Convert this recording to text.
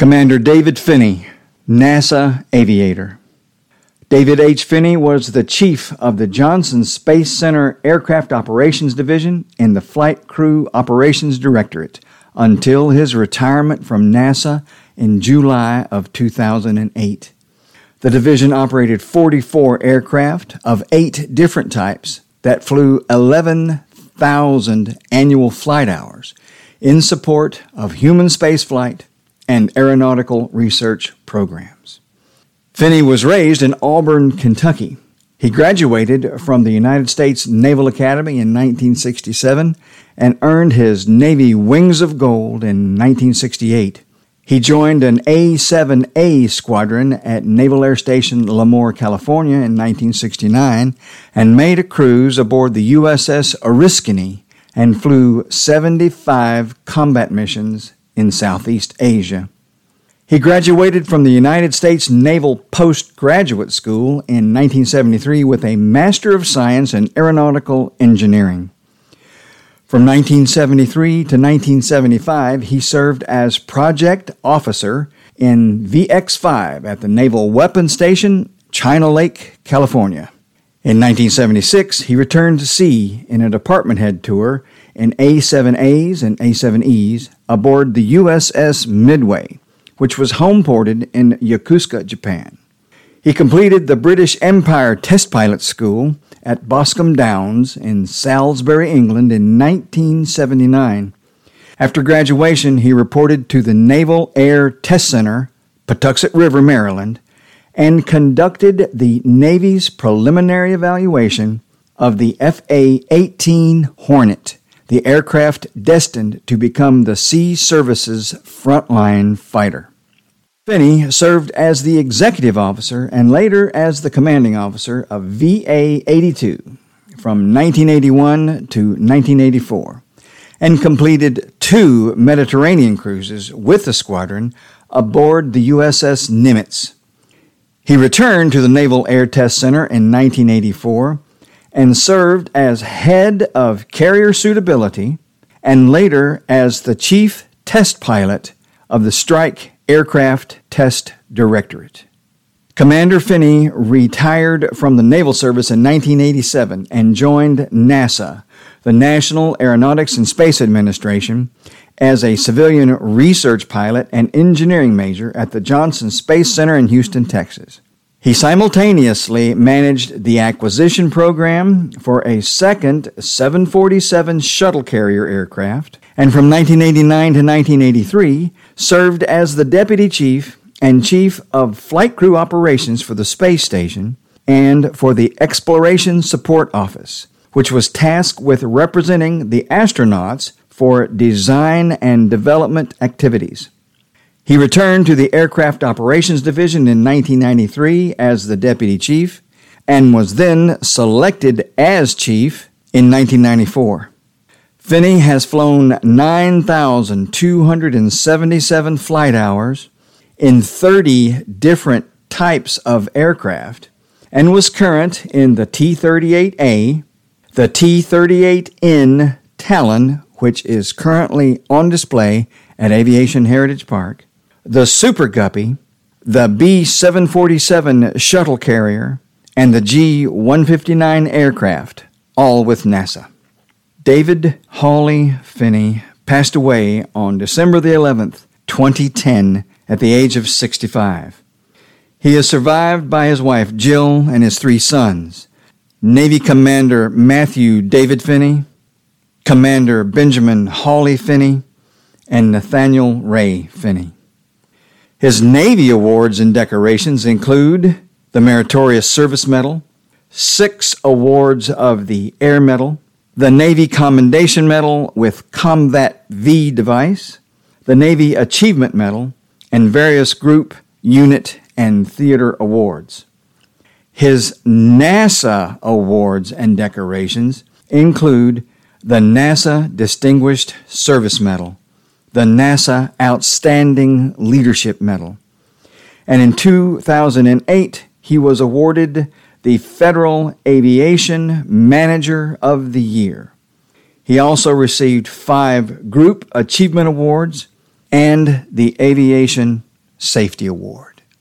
Commander David Finney, NASA aviator. David H. Finney was the chief of the Johnson Space Center Aircraft Operations Division in the Flight Crew Operations Directorate until his retirement from NASA in July of 2008. The division operated 44 aircraft of eight different types that flew 11,000 annual flight hours in support of human spaceflight and aeronautical research programs. Finney was raised in Auburn, Kentucky. He graduated from the United States Naval Academy in 1967 and earned his Navy Wings of Gold in 1968. He joined an A 7A squadron at Naval Air Station Lemoore, California in 1969 and made a cruise aboard the USS Oriskany and flew 75 combat missions in Southeast Asia. He graduated from the United States Naval Postgraduate School in 1973 with a Master of Science in Aeronautical Engineering. From 1973 to 1975, he served as project officer in VX 5 at the Naval Weapons Station, China Lake, California. In 1976, he returned to sea in a department head tour in A7As and A7Es aboard the USS Midway, which was homeported in Yokosuka, Japan. He completed the British Empire Test Pilot School at Boscombe Downs in Salisbury, England in 1979. After graduation, he reported to the Naval Air Test Center, Patuxent River, Maryland, and conducted the Navy's preliminary evaluation of the FA 18 Hornet, the aircraft destined to become the Sea Service's frontline fighter. Finney served as the executive officer and later as the commanding officer of VA 82 from 1981 to 1984 and completed two Mediterranean cruises with the squadron aboard the USS Nimitz. He returned to the Naval Air Test Center in 1984 and served as head of carrier suitability and later as the chief test pilot of the Strike Aircraft Test Directorate. Commander Finney retired from the Naval Service in 1987 and joined NASA, the National Aeronautics and Space Administration, as a civilian research pilot and engineering major at the Johnson Space Center in Houston, Texas. He simultaneously managed the acquisition program for a second 747 shuttle carrier aircraft, and from 1989 to 1983 served as the deputy chief and chief of flight crew operations for the space station and for the Exploration Support Office, which was tasked with representing the astronauts for design and development activities. He returned to the Aircraft Operations Division in 1993 as the deputy chief and was then selected as chief in 1994. Finney has flown 9,277 flight hours in 30 different types of aircraft and was current in the T 38A, the T 38N Talon, which is currently on display at Aviation Heritage Park, the Super Guppy, the B 747 shuttle carrier, and the G 159 aircraft, all with NASA. David Hawley Finney passed away on December the 11th, 2010, at the age of 65. He is survived by his wife Jill and his three sons Navy Commander Matthew David Finney, Commander Benjamin Hawley Finney and Nathaniel Ray Finney. His Navy awards and decorations include the Meritorious Service Medal, six awards of the Air Medal, the Navy Commendation Medal with Combat V device, the Navy Achievement Medal, and various group, unit, and theater awards. His NASA awards and decorations include the NASA Distinguished Service Medal, the NASA Outstanding Leadership Medal, and in 2008 he was awarded the Federal Aviation Manager of the Year. He also received five Group Achievement Awards and the Aviation Safety Award.